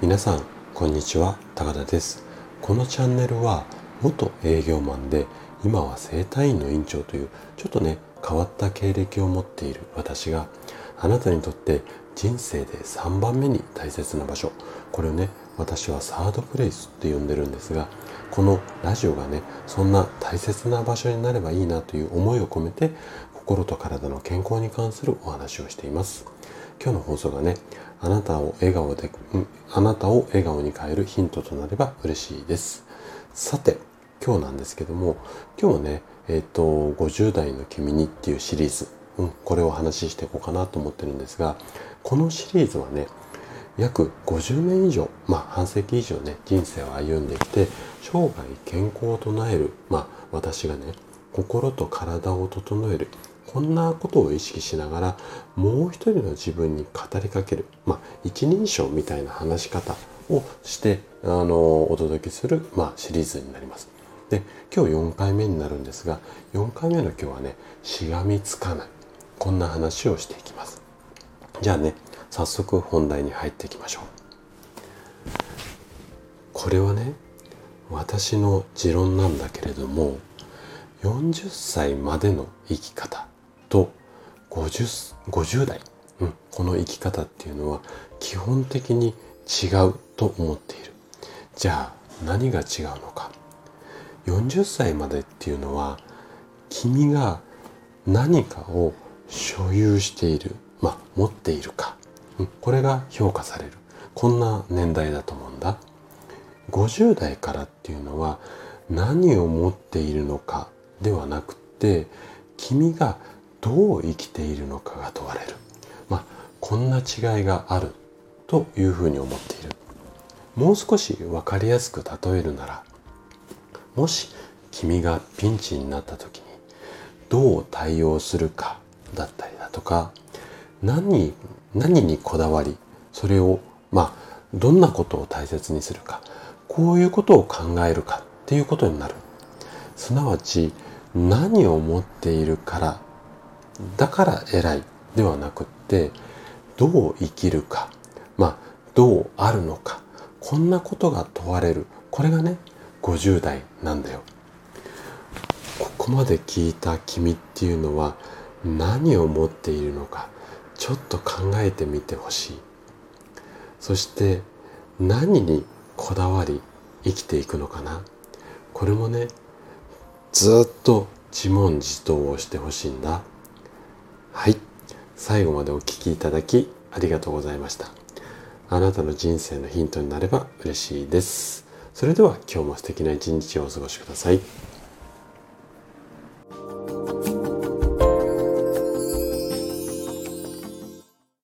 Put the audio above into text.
皆さんこんにちは。高田です。このチャンネルは元営業マンで今は整体院の院長というちょっとね変わった経歴を持っている私があなたにとって人生で3番目に大切な場所。これをね私はサードプレイスって呼んでるんですがこのラジオがねそんな大切な場所になればいいなという思いを込めて心と体の健康に関するお話をしています。今日の放送がねあなたを笑顔で、あなたを笑顔に変えるヒントとなれば嬉しいです。さて今日なんですけども今日ねえっ、ー、と50代の君にっていうシリーズ、うん、これをお話ししていこうかなと思ってるんですがこのシリーズはね約50年以上、まあ半世紀以上ね、人生を歩んできて、生涯健康を唱える、まあ私がね、心と体を整える、こんなことを意識しながら、もう一人の自分に語りかける、まあ一人称みたいな話し方をして、あの、お届けする、まあシリーズになります。で、今日4回目になるんですが、4回目の今日はね、しがみつかない。こんな話をしていきます。じゃあね、早速本題に入っていきましょうこれはね私の持論なんだけれども40歳までの生き方と 50, 50代、うん、この生き方っていうのは基本的に違うと思っている。じゃあ何が違うのか。40歳までっていうのは君が何かを所有している。まあ持っているか。うん。これが評価される。こんな年代だと思うんだ。50代からっていうのは何を持っているのかではなくて君がどう生きているのかが問われる。まあこんな違いがある。というふうに思っている。もう少し分かりやすく例えるならもし君がピンチになった時にどう対応するかだったりだとか何何にこだわりそれをまあどんなことを大切にするかこういうことを考えるかっていうことになる。すなわち何を持っているからだから偉いではなくってどう生きるかまあどうあるのかこんなことが問われる。これがね50代なんだよ。ここまで聞いた君っていうのは何を持っているのかちょっと考えてみてほしい。そして何にこだわり生きていくのかな。これもねずっと自問自答をしてほしいんだ。はい。最後までお聴きいただきありがとうございました。あなたの人生のヒントになれば嬉しいです。それでは今日も素敵な一日をお過ごしください。